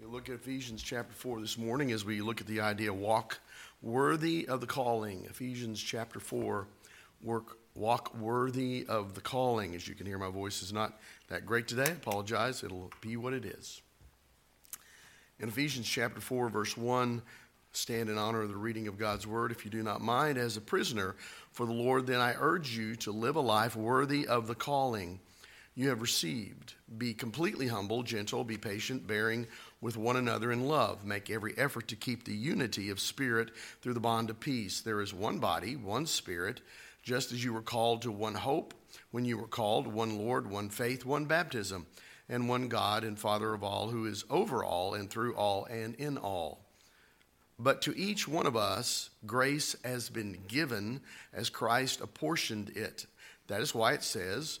We look at Ephesians chapter 4 this morning as we look at the idea walk worthy of the calling. Ephesians chapter 4, work, walk worthy of the calling. As you can hear, my voice is not that great today. I apologize. It'll be what it is. In Ephesians chapter 4, verse 1, stand in honor of the reading of God's word. If you do not mind, as a prisoner for the Lord, then I urge you to live a life worthy of the calling you have received. Be completely humble, gentle, be patient, bearing with one another in love. Make every effort to keep the unity of spirit through the bond of peace. There is one body, one spirit, just as you were called to one hope when you were called, one Lord, one faith, one baptism, and one God and Father of all, who is over all and through all and in all. But to each one of us, grace has been given as Christ apportioned it. That is why it says,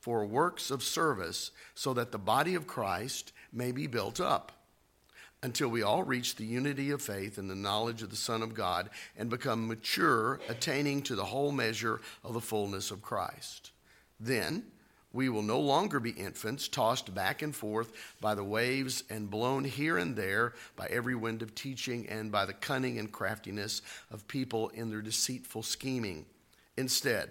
for works of service so that the body of Christ may be built up until we all reach the unity of faith and the knowledge of the Son of God and become mature, attaining to the whole measure of the fullness of Christ. Then we will no longer be infants, tossed back and forth by the waves and blown here and there by every wind of teaching and by the cunning and craftiness of people in their deceitful scheming. Instead,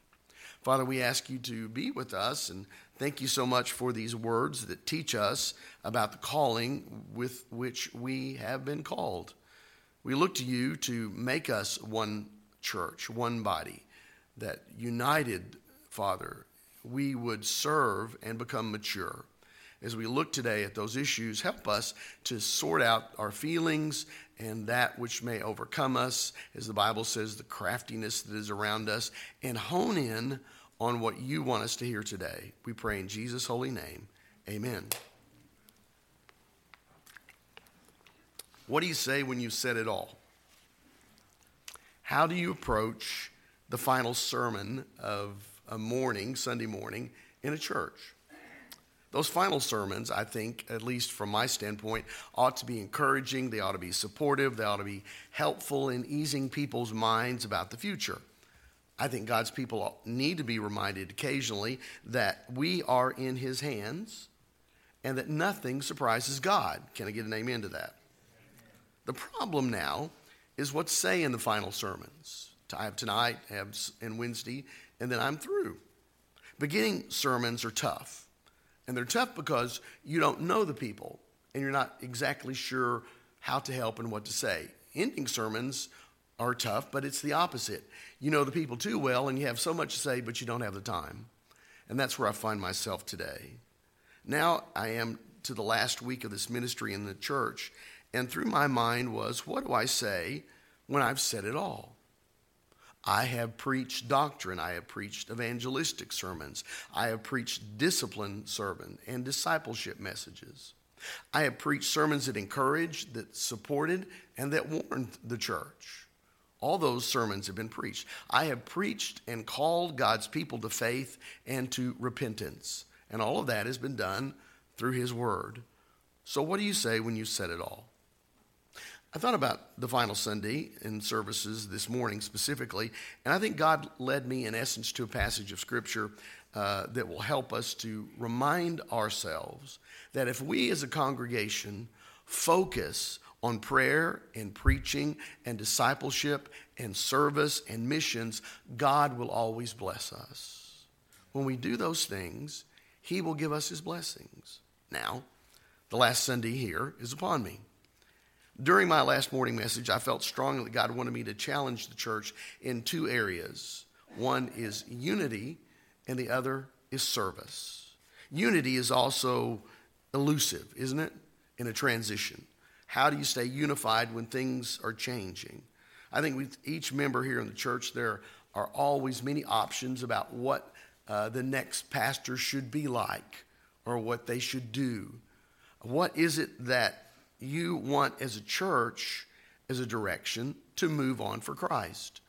Father, we ask you to be with us and thank you so much for these words that teach us about the calling with which we have been called. We look to you to make us one church, one body, that united, Father, we would serve and become mature. As we look today at those issues, help us to sort out our feelings and that which may overcome us, as the Bible says, the craftiness that is around us, and hone in on what you want us to hear today. We pray in Jesus' holy name. Amen. What do you say when you've said it all? How do you approach the final sermon of a morning, Sunday morning, in a church? Those final sermons, I think, at least from my standpoint, ought to be encouraging, they ought to be supportive, they ought to be helpful in easing people's minds about the future. I think God's people need to be reminded occasionally that we are in His hands and that nothing surprises God. Can I get an amen to that? The problem now is what to say in the final sermons. I have tonight, I have and Wednesday, and then I'm through. Beginning sermons are tough and they're tough because you don't know the people and you're not exactly sure how to help and what to say. Ending sermons are tough, but it's the opposite. You know the people too well and you have so much to say, but you don't have the time. And that's where I find myself today. Now I am to the last week of this ministry in the church, and through my mind was, what do I say when I've said it all? I have preached doctrine. I have preached evangelistic sermons. I have preached discipline sermon and discipleship messages. I have preached sermons that encouraged, that supported, and that warned the church. All those sermons have been preached. I have preached and called God's people to faith and to repentance. And all of that has been done through His Word. So, what do you say when you said it all? I thought about the final Sunday in services this morning specifically, and I think God led me, in essence, to a passage of Scripture uh, that will help us to remind ourselves that if we as a congregation focus on prayer and preaching and discipleship and service and missions, God will always bless us. When we do those things, He will give us His blessings. Now, the last Sunday here is upon me. During my last morning message, I felt strongly that God wanted me to challenge the church in two areas. One is unity, and the other, is service. Unity is also elusive, isn't it? In a transition. How do you stay unified when things are changing? I think with each member here in the church, there are always many options about what uh, the next pastor should be like or what they should do. What is it that you want as a church, as a direction to move on for Christ?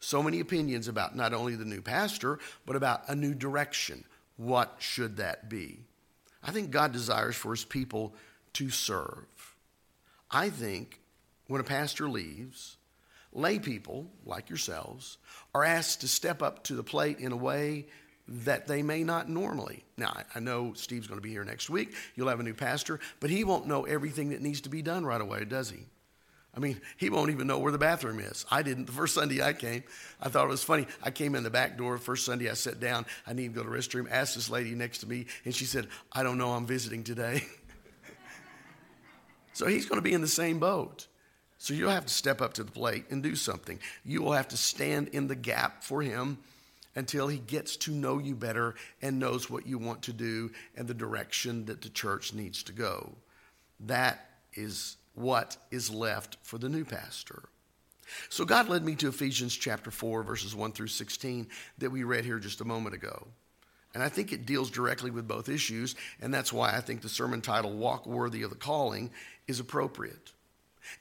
So many opinions about not only the new pastor, but about a new direction. What should that be? I think God desires for his people to serve. I think when a pastor leaves, lay people like yourselves are asked to step up to the plate in a way that they may not normally. Now, I know Steve's going to be here next week. You'll have a new pastor, but he won't know everything that needs to be done right away, does he? I mean, he won't even know where the bathroom is. I didn't. The first Sunday I came, I thought it was funny. I came in the back door. First Sunday I sat down. I need to go to the restroom. Asked this lady next to me, and she said, I don't know. I'm visiting today. so he's going to be in the same boat. So you'll have to step up to the plate and do something. You will have to stand in the gap for him until he gets to know you better and knows what you want to do and the direction that the church needs to go. That is what is left for the new pastor. So God led me to Ephesians chapter 4, verses 1 through 16, that we read here just a moment ago. And I think it deals directly with both issues, and that's why I think the sermon title, Walk Worthy of the Calling, is appropriate.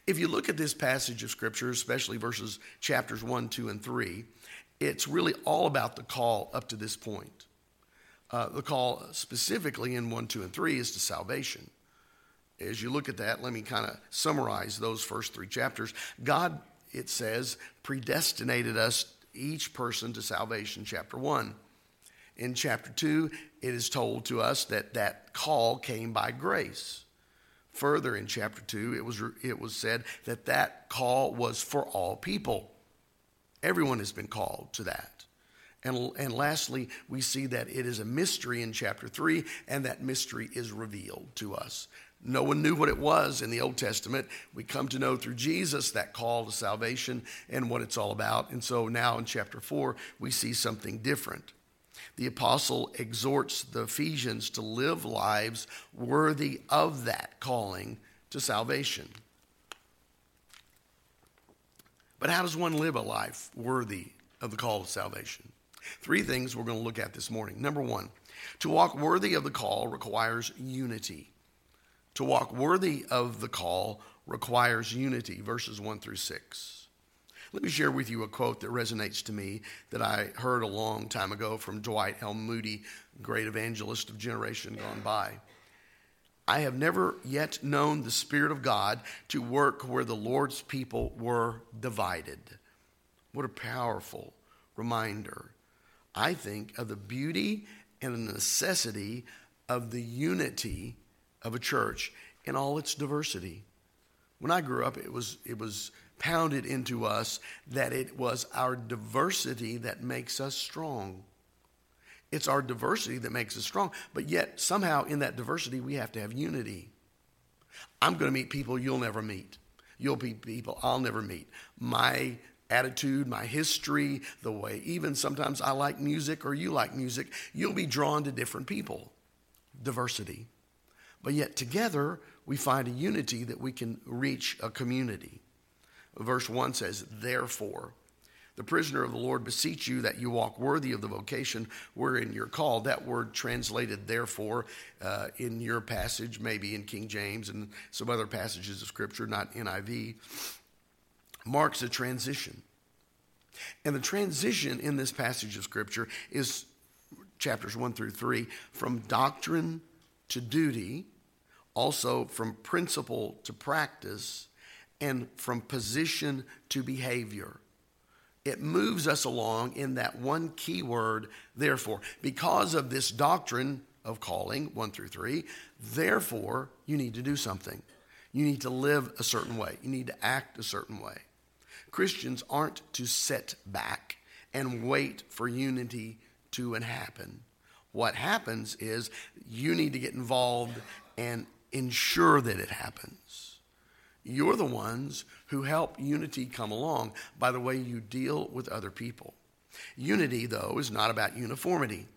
If you look at this passage of Scripture, especially verses chapters 1, 2, and 3, it's really all about the call up to this point. Uh, the call specifically in 1, 2, and 3 is to salvation. As you look at that, let me kind of summarize those first three chapters. God, it says, predestinated us, each person, to salvation, chapter 1. In chapter 2, it is told to us that that call came by grace. Further in chapter 2, it was, it was said that that call was for all people. Everyone has been called to that. And, and lastly, we see that it is a mystery in chapter 3, and that mystery is revealed to us. No one knew what it was in the Old Testament. We come to know through Jesus that call to salvation and what it's all about. And so now in chapter 4, we see something different the apostle exhorts the Ephesians to live lives worthy of that calling to salvation. But how does one live a life worthy of the call to salvation? Three things we're going to look at this morning. Number one, to walk worthy of the call requires unity. To walk worthy of the call requires unity, verses 1 through 6. Let me share with you a quote that resonates to me that I heard a long time ago from Dwight L. Moody, great evangelist of generation gone by. I have never yet known the Spirit of God to work where the Lord's people were divided. What a powerful reminder. I think of the beauty and the necessity of the unity of a church in all its diversity. When I grew up, it was, it was pounded into us that it was our diversity that makes us strong. It's our diversity that makes us strong, but yet somehow in that diversity we have to have unity. I'm going to meet people you'll never meet. You'll meet people I'll never meet. My attitude, my history, the way even sometimes I like music or you like music, you'll be drawn to different people. Diversity. But yet together we find a unity that we can reach a community. Verse 1 says, Therefore, the prisoner of the Lord beseech you that you walk worthy of the vocation wherein you're called. That word translated, therefore, uh, in your passage, maybe in King James and some other passages of Scripture, not NIV, marks a transition. And the transition in this passage of Scripture is chapters 1 through 3 from doctrine to duty, also from principle to practice and from position to behavior. It moves us along in that one key word, therefore. Because of this doctrine of calling, one through three, therefore, you need to do something. You need to live a certain way. You need to act a certain way. Christians aren't to sit back and wait for unity to happen. What happens is you need to get involved and ensure that it happens. You're the ones who help unity come along by the way you deal with other people. Unity, though, is not about uniformity.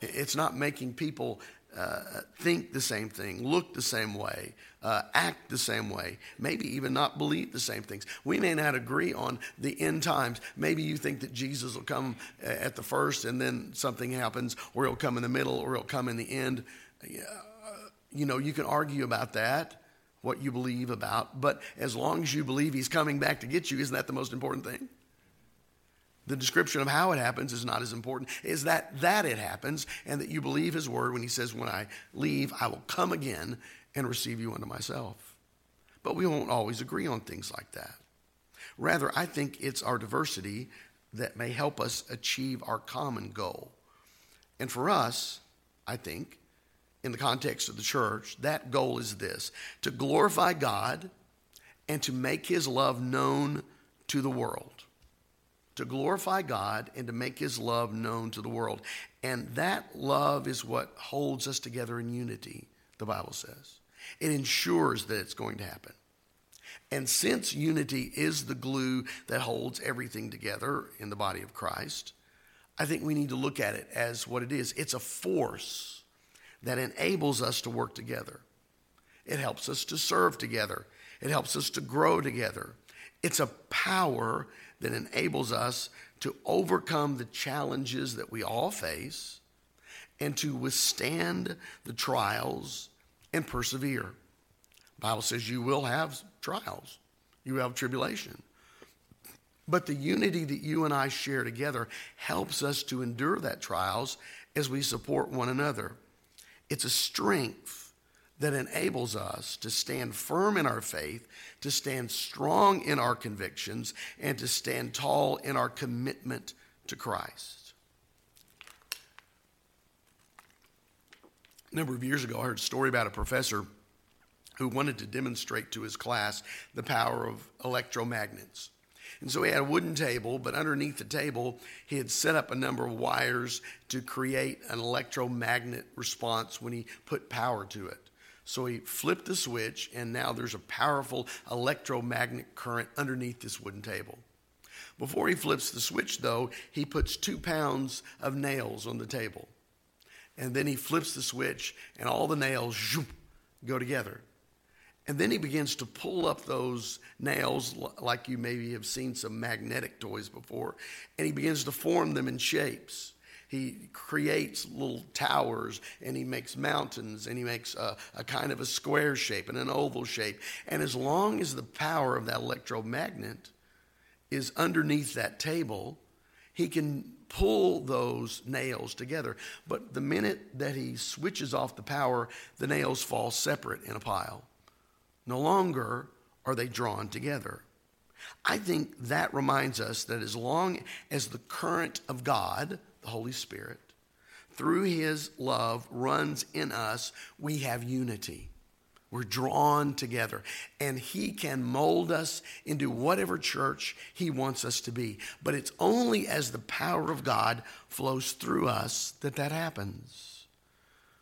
It's not making people uh, think the same thing, look the same way, uh, act the same way, maybe even not believe the same things. We may not agree on the end times. Maybe you think that Jesus will come uh, at the first and then something happens, or he'll come in the middle, or he'll come in the end. You know, you can argue about that, what you believe about, but as long as you believe he's coming back to get you, isn't that the most important thing? The description of how it happens is not as important. Is that that it happens and that you believe his word when he says, When I leave, I will come again and receive you unto myself. But we won't always agree on things like that. Rather, I think it's our diversity that may help us achieve our common goal. And for us, I think, in the context of the church, that goal is this to glorify God and to make his love known to the world to glorify God and to make his love known to the world. And that love is what holds us together in unity, the Bible says. It ensures that it's going to happen. And since unity is the glue that holds everything together in the body of Christ, I think we need to look at it as what it is it's a force that enables us to work together. It helps us to serve together. It helps us to grow together. It's a power that enables us to overcome the challenges that we all face and to withstand the trials and persevere. The Bible says you will have trials. You have tribulation. But the unity that you and I share together helps us to endure that trials as we support one another. It's a strength that enables us to stand firm in our faith, to stand strong in our convictions, and to stand tall in our commitment to Christ. A number of years ago, I heard a story about a professor who wanted to demonstrate to his class the power of electromagnets. And so he had a wooden table, but underneath the table, he had set up a number of wires to create an electromagnet response when he put power to it. So he flipped the switch, and now there's a powerful electromagnet current underneath this wooden table. Before he flips the switch, though, he puts two pounds of nails on the table. And then he flips the switch, and all the nails zoom, go together. And then he begins to pull up those nails like you maybe have seen some magnetic toys before, and he begins to form them in shapes he creates little towers and he makes mountains and he makes a, a, kind of a square shape and an oval shape. And as long as the power of that electromagnet is underneath that table, he can pull those nails together. But the minute that he switches off the power, the nails fall separate in a pile. No longer are they drawn together. I think that reminds us that as long as the current of God, the Holy Spirit, through his love runs in us, we have unity. We're drawn together, and He can mold us into whatever church He wants us to be. But it's only as the power of God flows through us that that happens.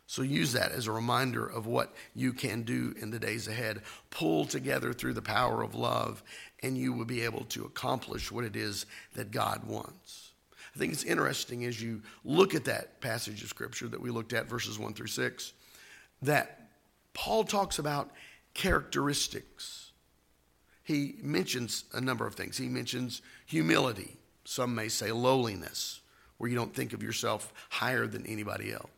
So use that as a reminder of what you can do in the days ahead. Pull together through the power of love, and you will be able to accomplish what it is that God wants. I think it's interesting as you look at that passage of scripture that we looked at, verses 1 through 6, that Paul talks about characteristics. He mentions a number of things. He mentions humility, some may say lowliness, where you don't think of yourself higher than anybody else.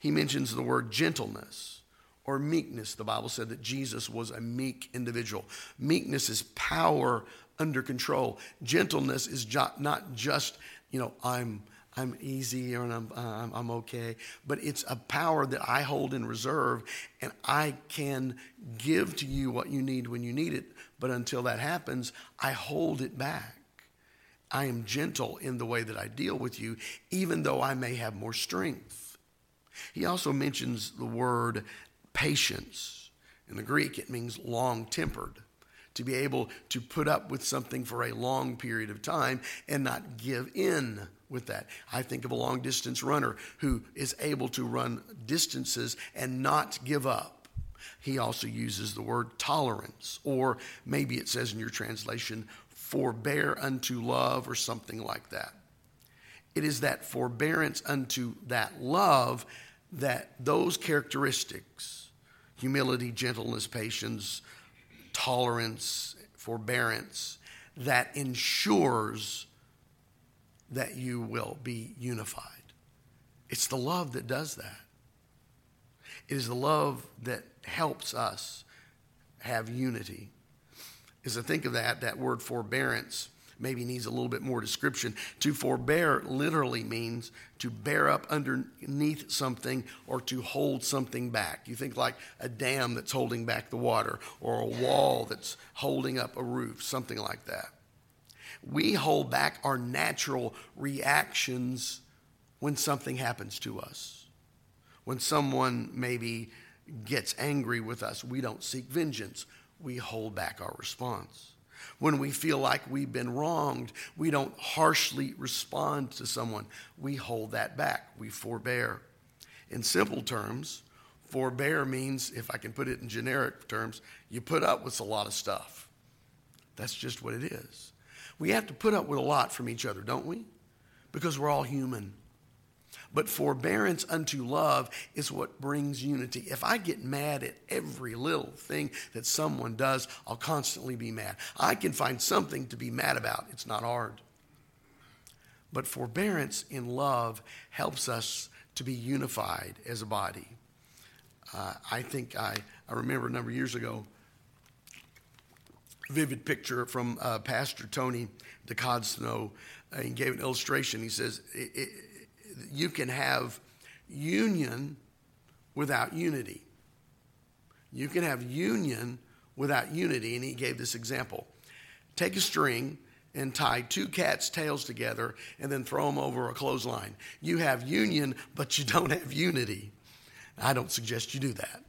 He mentions the word gentleness or meekness. The Bible said that Jesus was a meek individual. Meekness is power under control. Gentleness is not just you know, I'm I'm easy or I'm, I'm, I'm okay. But it's a power that I hold in reserve, and I can give to you what you need when you need it. But until that happens, I hold it back. I am gentle in the way that I deal with you, even though I may have more strength. He also mentions the word patience. In the Greek, it means long tempered to be able to put up with something for a long period of time and not give in with that. I think of a long distance runner who is able to run distances and not give up. He also uses the word tolerance, or maybe it says in your translation, forbear unto love, or something like that. it is that forbearance unto that love that those characteristics humility, gentleness, patience, tolerance, forbearance that ensures that you will be unified. It's the love that does that. It is the love that helps us have unity. As I think of that, that word forbearance maybe needs a little bit more description. To forbear literally means to bear up underneath something or to hold something back. You think like a dam that's holding back the water or a wall that's holding up a roof, something like that. We hold back our natural reactions when something happens to us. When someone maybe gets angry with us, we don't seek vengeance, we hold back our response. When we feel like we've been wronged, we don't harshly respond to someone. We hold that back. We forbear. In simple terms, forbear means, if I can put it in generic terms, you put up with a lot of stuff. That's just what it is. We have to put up with a lot from each other, don't we? Because we're all human. But forbearance unto love is what brings unity. If I get mad at every little thing that someone does, I'll constantly be mad. I can find something to be mad about, it's not hard. But forbearance in love helps us to be unified as a body. Uh, I think I, I remember a number of years ago, vivid picture from uh, Pastor Tony DeCodsnow. Uh, he gave an illustration. He says, you can have union without unity. You can have union without unity. And he gave this example take a string and tie two cats' tails together and then throw them over a clothesline. You have union, but you don't have unity. I don't suggest you do that,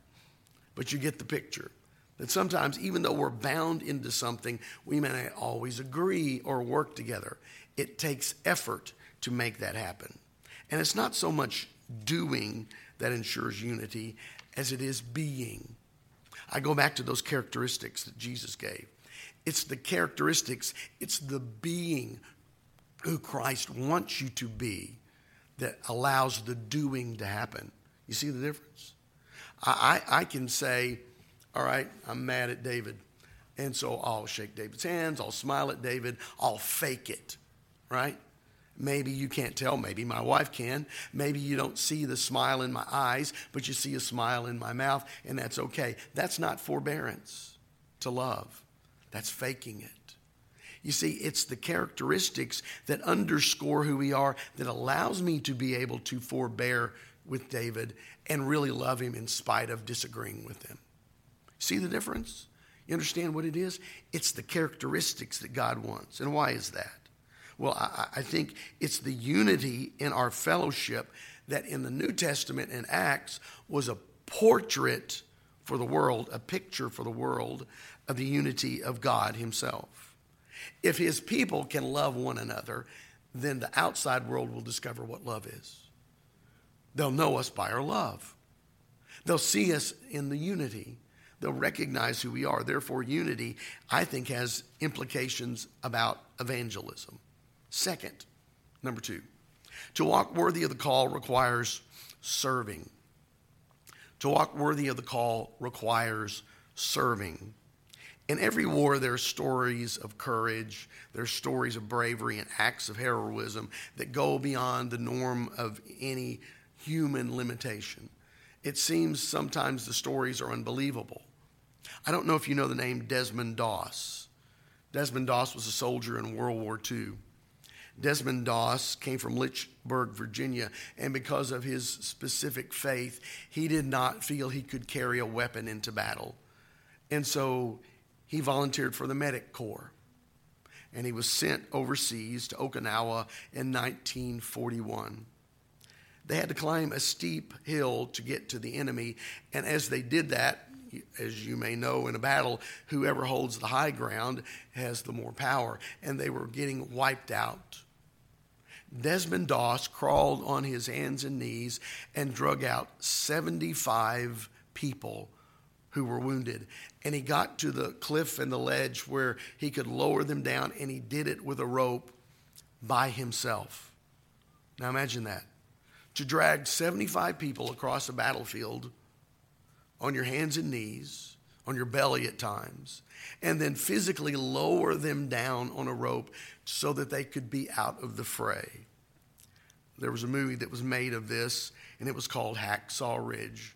but you get the picture. That sometimes, even though we're bound into something, we may not always agree or work together. It takes effort to make that happen. And it's not so much doing that ensures unity as it is being. I go back to those characteristics that Jesus gave. It's the characteristics, it's the being who Christ wants you to be that allows the doing to happen. You see the difference? I, I, I can say, all right, I'm mad at David. And so I'll shake David's hands, I'll smile at David, I'll fake it, right? Maybe you can't tell. Maybe my wife can. Maybe you don't see the smile in my eyes, but you see a smile in my mouth, and that's okay. That's not forbearance to love, that's faking it. You see, it's the characteristics that underscore who we are that allows me to be able to forbear with David and really love him in spite of disagreeing with him. See the difference? You understand what it is? It's the characteristics that God wants. And why is that? Well, I, I think it's the unity in our fellowship that in the New Testament and Acts was a portrait for the world, a picture for the world of the unity of God Himself. If His people can love one another, then the outside world will discover what love is. They'll know us by our love, they'll see us in the unity. They'll recognize who we are. Therefore, unity, I think, has implications about evangelism. Second, number two, to walk worthy of the call requires serving. To walk worthy of the call requires serving. In every war, there are stories of courage, there are stories of bravery and acts of heroism that go beyond the norm of any human limitation. It seems sometimes the stories are unbelievable. I don't know if you know the name Desmond Doss. Desmond Doss was a soldier in World War II. Desmond Doss came from Lynchburg, Virginia, and because of his specific faith, he did not feel he could carry a weapon into battle. And so he volunteered for the Medic Corps. And he was sent overseas to Okinawa in 1941. They had to climb a steep hill to get to the enemy, and as they did that, as you may know, in a battle, whoever holds the high ground has the more power. And they were getting wiped out. Desmond Doss crawled on his hands and knees and drug out 75 people who were wounded. And he got to the cliff and the ledge where he could lower them down, and he did it with a rope by himself. Now imagine that. To drag 75 people across a battlefield on your hands and knees, on your belly at times, and then physically lower them down on a rope so that they could be out of the fray. There was a movie that was made of this, and it was called Hacksaw Ridge.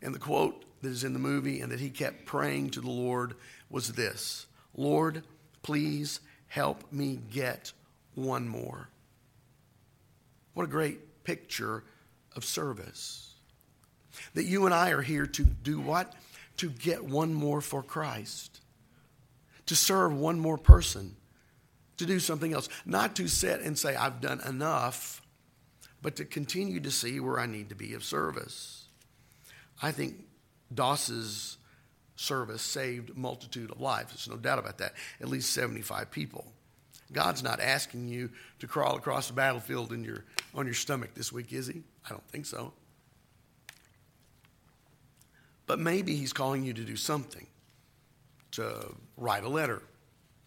And the quote that is in the movie and that he kept praying to the Lord was this Lord, please help me get one more. What a great picture of service. That you and I are here to do what? To get one more for Christ, to serve one more person, to do something else. Not to sit and say, I've done enough, but to continue to see where I need to be of service. I think Doss's service saved a multitude of lives. There's no doubt about that. At least 75 people. God's not asking you to crawl across the battlefield in your, on your stomach this week, is He? I don't think so. But maybe He's calling you to do something to write a letter,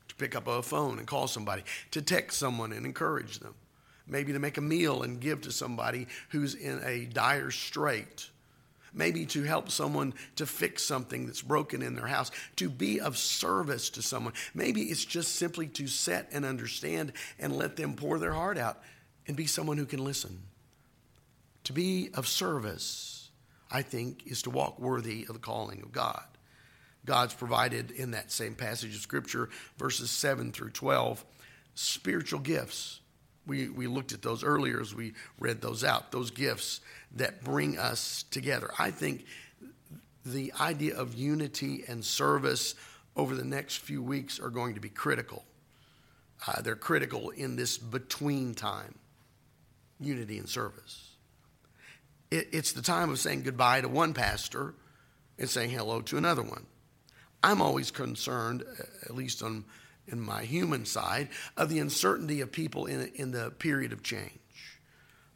to pick up a phone and call somebody, to text someone and encourage them, maybe to make a meal and give to somebody who's in a dire strait maybe to help someone to fix something that's broken in their house, to be of service to someone. Maybe it's just simply to set and understand and let them pour their heart out and be someone who can listen. To be of service, I think, is to walk worthy of the calling of God. God's provided in that same passage of Scripture, verses 7 through 12, spiritual gifts we, we looked at those earlier as we read those out, those gifts that bring us together. I think the idea of unity and service over the next few weeks are going to be critical. Uh, they're critical in this between time unity and service. It, it's the time of saying goodbye to one pastor and saying hello to another one. I'm always concerned, at least on in my human side of the uncertainty of people in, in the period of change.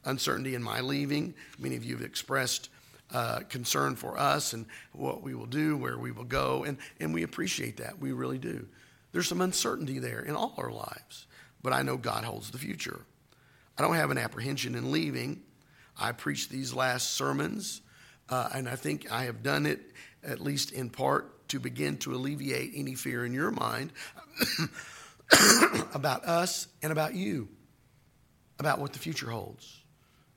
Uncertainty in my leaving. Many of you have expressed uh, concern for us and what we will do, where we will go, and, and we appreciate that. We really do. There's some uncertainty there in all our lives, but I know God holds the future. I don't have an apprehension in leaving. I preached these last sermons, uh, and I think I have done it at least in part to begin to alleviate any fear in your mind about us and about you, about what the future holds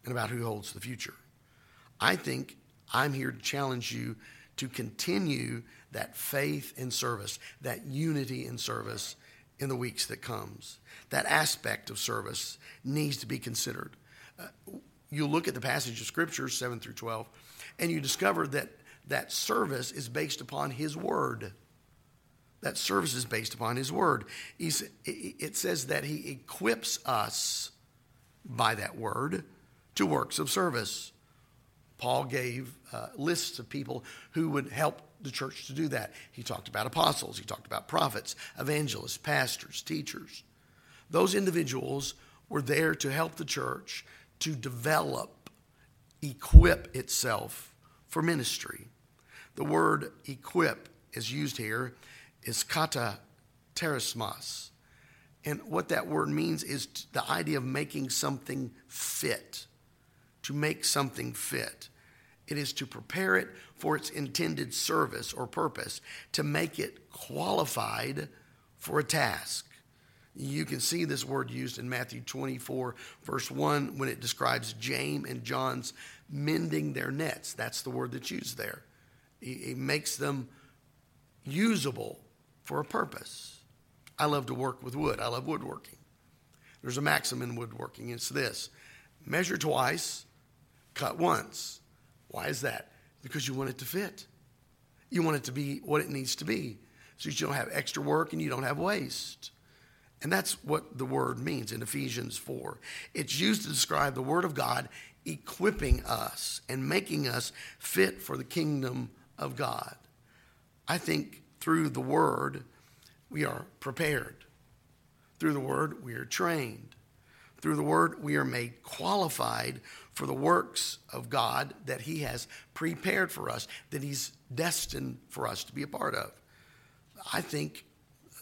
and about who holds the future. I think I'm here to challenge you to continue that faith and service, that unity in service in the weeks that comes. That aspect of service needs to be considered. Uh, you look at the passage of Scripture, 7 through 12, and you discover that that service is based upon His Word. That service is based upon His Word. He's, it says that He equips us by that Word to works of service. Paul gave uh, lists of people who would help the church to do that. He talked about apostles, he talked about prophets, evangelists, pastors, teachers. Those individuals were there to help the church to develop, equip itself for ministry. The word equip is used here is kata teresmas. And what that word means is the idea of making something fit, to make something fit. It is to prepare it for its intended service or purpose, to make it qualified for a task. You can see this word used in Matthew 24, verse 1, when it describes James and John's mending their nets. That's the word that's used there. It makes them usable for a purpose. I love to work with wood. I love woodworking. There's a maxim in woodworking. It's this measure twice, cut once. Why is that? Because you want it to fit. You want it to be what it needs to be so you don't have extra work and you don't have waste. And that's what the word means in Ephesians 4. It's used to describe the Word of God equipping us and making us fit for the kingdom of God. I think through the Word, we are prepared. Through the Word, we are trained. Through the Word, we are made qualified for the works of God that He has prepared for us, that He's destined for us to be a part of. I think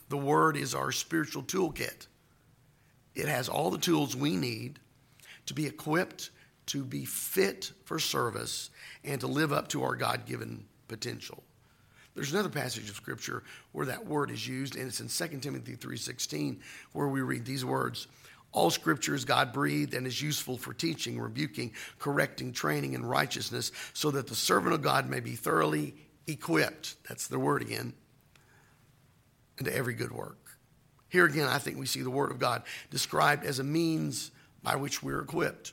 the Word is our spiritual toolkit. It has all the tools we need to be equipped, to be fit for service, and to live up to our God given potential. There's another passage of scripture where that word is used, and it's in 2 Timothy 3:16, where we read these words. All scripture is God breathed and is useful for teaching, rebuking, correcting, training in righteousness, so that the servant of God may be thoroughly equipped. That's the word again. Into every good work. Here again, I think we see the word of God described as a means by which we're equipped.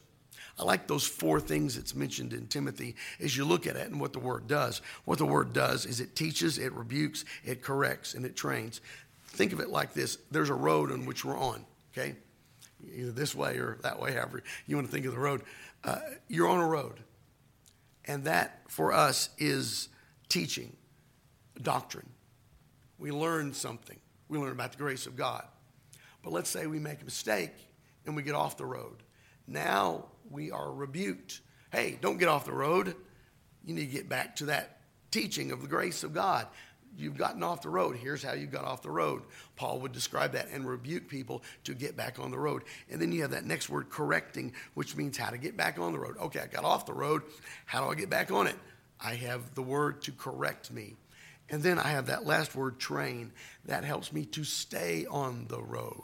I like those four things that's mentioned in Timothy as you look at it and what the word does. What the word does is it teaches, it rebukes, it corrects, and it trains. Think of it like this there's a road on which we're on, okay? Either this way or that way, however you want to think of the road. Uh, you're on a road. And that for us is teaching, doctrine. We learn something. We learn about the grace of God. But let's say we make a mistake and we get off the road. Now we are rebuked. Hey, don't get off the road. You need to get back to that teaching of the grace of God. You've gotten off the road. Here's how you got off the road. Paul would describe that and rebuke people to get back on the road. And then you have that next word, correcting, which means how to get back on the road. Okay, I got off the road. How do I get back on it? I have the word to correct me. And then I have that last word, train, that helps me to stay on the road.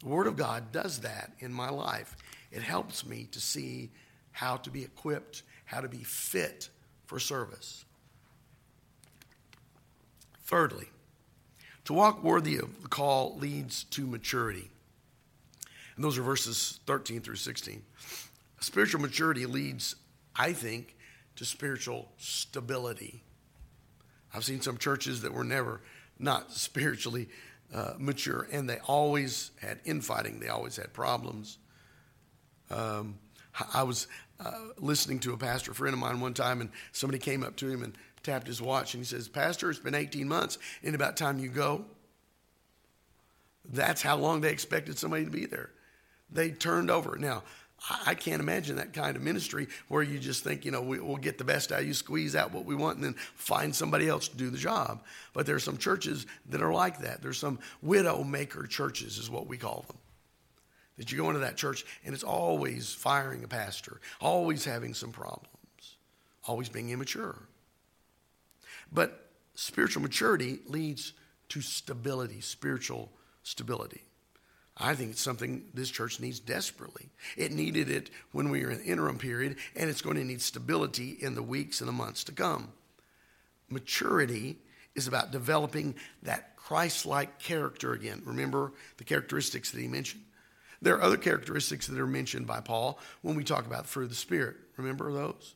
The Word of God does that in my life. It helps me to see how to be equipped, how to be fit for service. Thirdly, to walk worthy of the call leads to maturity. And those are verses 13 through 16. Spiritual maturity leads, I think, to spiritual stability. I've seen some churches that were never not spiritually uh, mature, and they always had infighting. They always had problems. Um, I was uh, listening to a pastor friend of mine one time, and somebody came up to him and tapped his watch, and he says, "Pastor, it's been 18 months. Ain't about time you go." That's how long they expected somebody to be there. They turned over. Now, I can't imagine that kind of ministry where you just think, you know, we, will get the best out of you, squeeze out what we want, and then find somebody else to do the job. But there are some churches that are like that. There's some widow maker churches, is what we call them. That you go into that church and it's always firing a pastor, always having some problems, always being immature. But spiritual maturity leads to stability, spiritual stability. I think it's something this church needs desperately. It needed it when we were in the interim period, and it's going to need stability in the weeks and the months to come. Maturity is about developing that Christ like character again. Remember the characteristics that he mentioned? There are other characteristics that are mentioned by Paul when we talk about the fruit of the Spirit. Remember those?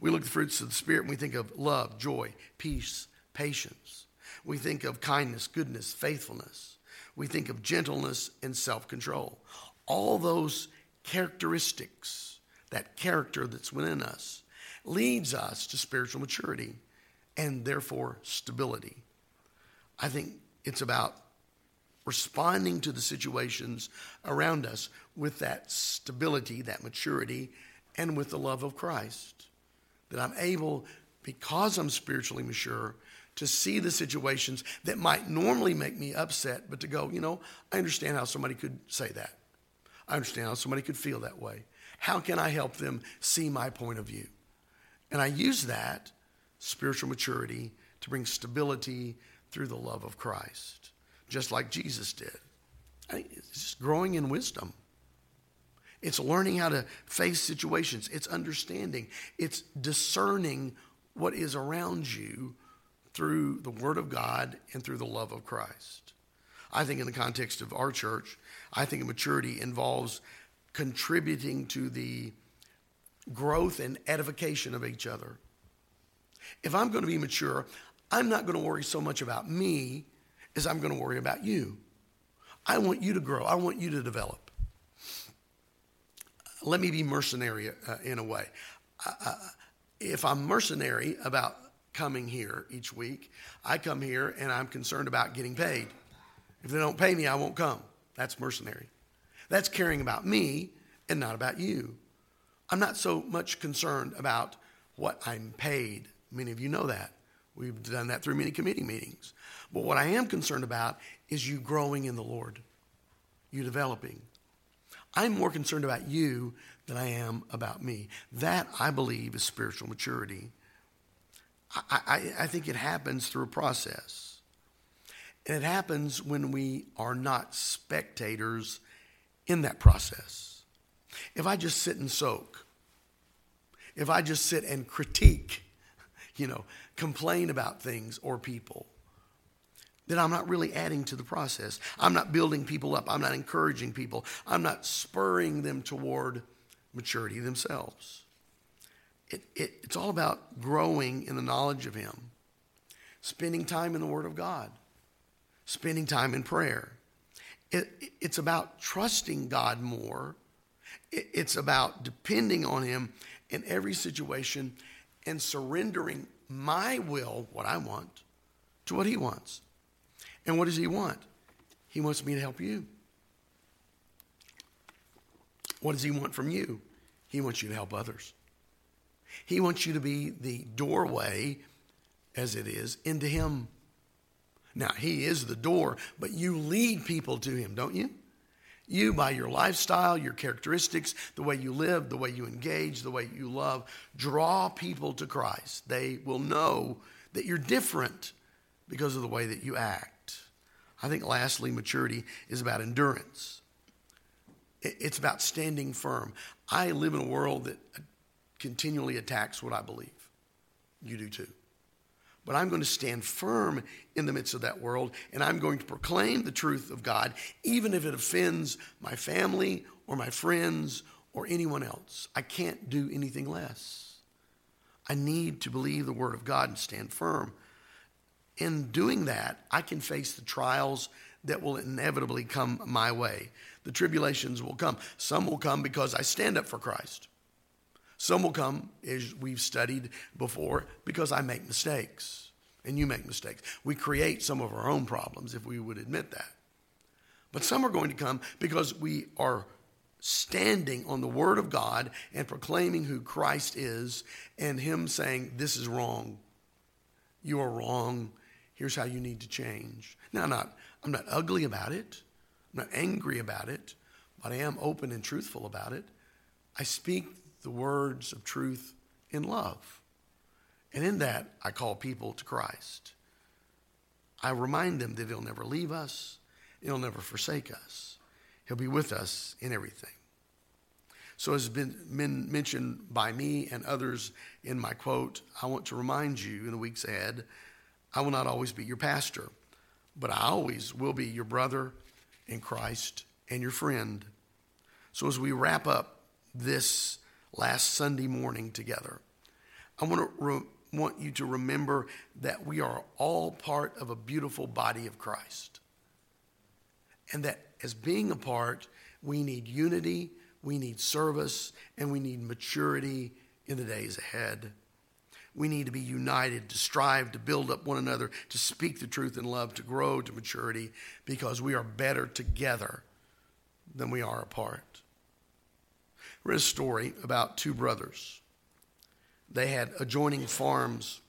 We look at the fruits of the Spirit and we think of love, joy, peace, patience. We think of kindness, goodness, faithfulness we think of gentleness and self control. All those characteristics, that character that's within us, leads us to spiritual maturity and therefore stability. I think it's about responding to the situations around us with that stability, that maturity, and with the love of Christ. That I'm able, because I'm spiritually mature, to see the situations that might normally make me upset, but to go, you know, I understand how somebody could say that. I understand how somebody could feel that way. How can I help them see my point of view? And I use that spiritual maturity to bring stability through the love of Christ, just like Jesus did. It's just growing in wisdom. It's learning how to face situations. It's understanding. It's discerning what is around you through the Word of God and through the love of Christ. I think, in the context of our church, I think maturity involves contributing to the growth and edification of each other. If I'm going to be mature, I'm not going to worry so much about me as I'm going to worry about you. I want you to grow, I want you to develop. Let me be mercenary uh, in a way. Uh, if I'm mercenary about coming here each week. I come here and I'm concerned about getting paid. If they don't pay me, I won't come. That's mercenary. That's caring about me and not about you. I'm not so much concerned about what I'm paid. Many of you know that. We've done that through many committee meetings. But what I am concerned about is you growing in the Lord, you developing. I'm more concerned about you than I am about me. That, I believe, is spiritual maturity. I, I, I think it happens through a process. And it happens when we are not spectators in that process. If I just sit and soak, if I just sit and critique, you know, complain about things or people, then I'm not really adding to the process. I'm not building people up. I'm not encouraging people. I'm not spurring them toward maturity themselves. It, it, it's all about growing in the knowledge of Him, spending time in the Word of God, spending time in prayer. It, it's about trusting God more. It, it's about depending on Him in every situation and surrendering my will, what I want, to what He wants. And what does He want? He wants me to help you. What does He want from you? He wants you to help others. He wants you to be the doorway, as it is, into Him. Now, He is the door, but you lead people to Him, don't you? You, by your lifestyle, your characteristics, the way you live, the way you engage, the way you love, draw people to Christ. They will know that you're different because of the way that you act. I think lastly, maturity is about endurance. It's about standing firm. I live in a world that continually attacks what I believe. You do too. But I'm going to stand firm in the midst of that world, and I'm going to proclaim the truth of God, even if it offends my family or my friends or anyone else. I can't do anything less. I need to believe the Word of God and stand firm in doing that, I can face the trials that will inevitably come my way. The tribulations will come. Some will come because I stand up for Christ. Some will come, as we've studied before, because I make mistakes and you make mistakes. We create some of our own problems if we would admit that. But some are going to come because we are standing on the Word of God and proclaiming who Christ is and Him saying, This is wrong. You are wrong. Here's how you need to change. Now, I'm not, I'm not ugly about it. I'm not angry about it, but I am open and truthful about it. I speak the words of truth in love. And in that, I call people to Christ. I remind them that He'll never leave us, He'll never forsake us. He'll be with us in everything. So, as has been, mentioned by me and others in my quote, I want to remind you in the weeks ahead I will not always be your pastor, but I always will be your brother in Christ and your friend. So as we wrap up this last Sunday morning together, I want to re- want you to remember that we are all part of a beautiful body of Christ. And that as being a part, we need unity, we need service, and we need maturity in the days ahead. We need to be united, to strive, to build up one another, to speak the truth in love, to grow to maturity, because we are better together than we are apart. Is a story about two brothers. They had adjoining farms,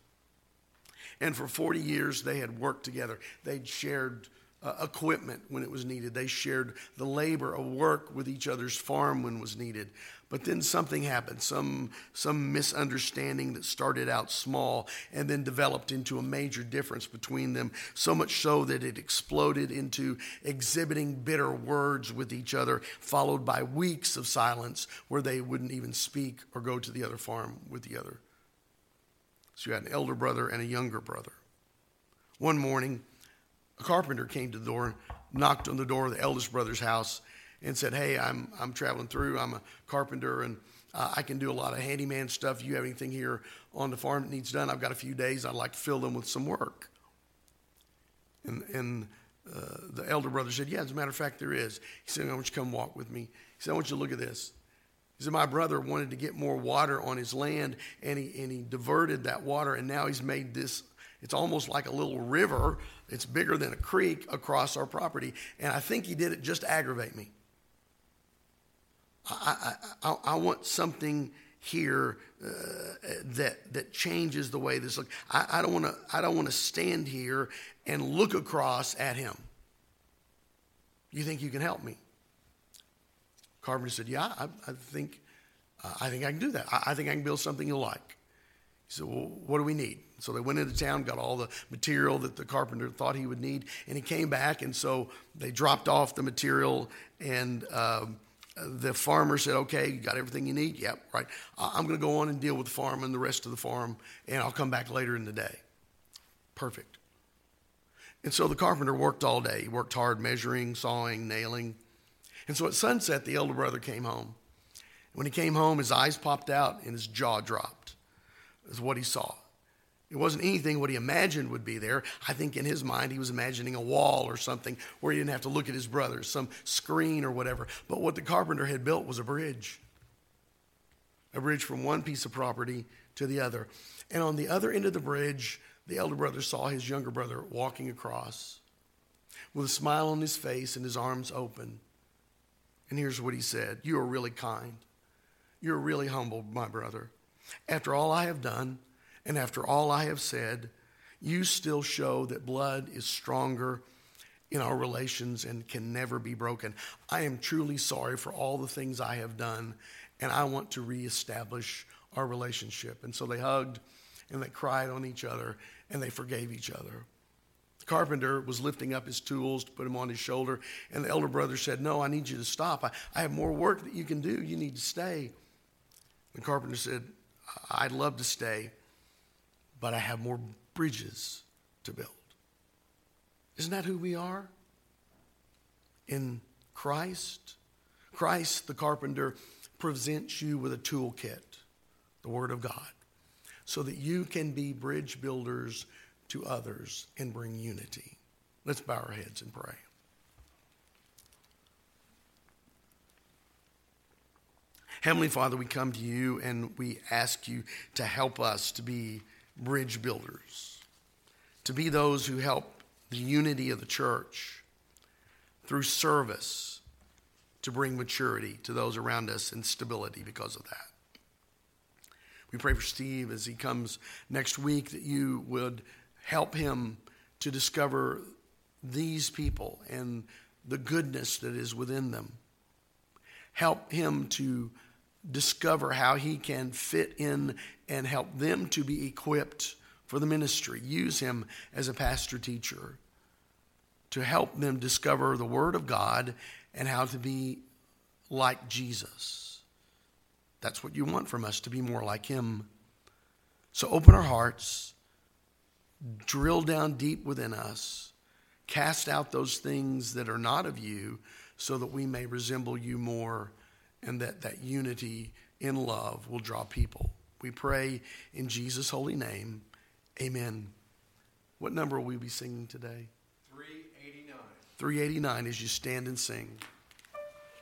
and for 40 years they had worked together. They'd shared uh, equipment when it was needed. They shared the labor of work with each other's farm when was needed. But then something happened, some, some misunderstanding that started out small and then developed into a major difference between them, so much so that it exploded into exhibiting bitter words with each other, followed by weeks of silence where they wouldn't even speak or go to the other farm with the other. So you had an elder brother and a younger brother. One morning, a carpenter came to the door, knocked on the door of the eldest brother's house, and said, Hey, I'm, I'm traveling through. I'm a carpenter and uh, I can do a lot of handyman stuff. You have anything here on the farm that needs done? I've got a few days. I'd like to fill them with some work. And, and uh, the elder brother said, Yeah, as a matter of fact, there is. He said, I want you to come walk with me. He said, I want you to look at this. He said, My brother wanted to get more water on his land, and he, and he diverted that water, and now he's made this. It's almost like a little river. It's bigger than a creek across our property. And I think he did it just to aggravate me. I, I, I want something here uh, that that changes the way this looks. I, I don't want to. I don't want to stand here and look across at him. You think you can help me? Carpenter said, Yeah, I, I think, uh, I think I can do that. I, I think I can build something you'll like. He said, Well, what do we need? So they went into town, got all the material that the carpenter thought he would need, and he came back. And so they dropped off the material, and um, the farmer said, Okay, you got everything you need? Yep, right. I'm going to go on and deal with the farm and the rest of the farm, and I'll come back later in the day. Perfect. And so the carpenter worked all day. He worked hard measuring, sawing, nailing. And so at sunset, the elder brother came home. When he came home, his eyes popped out and his jaw dropped, is what he saw. It wasn't anything what he imagined would be there. I think in his mind, he was imagining a wall or something where he didn't have to look at his brothers, some screen or whatever. But what the carpenter had built was a bridge a bridge from one piece of property to the other. And on the other end of the bridge, the elder brother saw his younger brother walking across with a smile on his face and his arms open. And here's what he said You are really kind. You're really humble, my brother. After all I have done, and after all I have said, you still show that blood is stronger in our relations and can never be broken. I am truly sorry for all the things I have done, and I want to reestablish our relationship. And so they hugged and they cried on each other and they forgave each other. The carpenter was lifting up his tools to put them on his shoulder, and the elder brother said, No, I need you to stop. I, I have more work that you can do. You need to stay. The carpenter said, I'd love to stay but I have more bridges to build. Isn't that who we are? In Christ, Christ the carpenter presents you with a toolkit, the Word of God, so that you can be bridge builders to others and bring unity. Let's bow our heads and pray. Heavenly Father, we come to you and we ask you to help us to be bridge builders, to be those who help the unity of the church through service to bring maturity to those around us and stability because of that. We pray for Steve as he comes next week that you would help him to discover these people and the goodness that is within them. Help him to discover how he can fit in and help them to be equipped for the ministry. Use him as a pastor teacher to help them discover the Word of God and how to be like Jesus. That's what you want from us, to be more like him. So open our hearts, drill down deep within us, cast out those things that are not of you so that we may resemble you more and that that unity in love will draw people. We pray in Jesus' holy name. Amen. What number will we be singing today? 389. 389 as you stand and sing.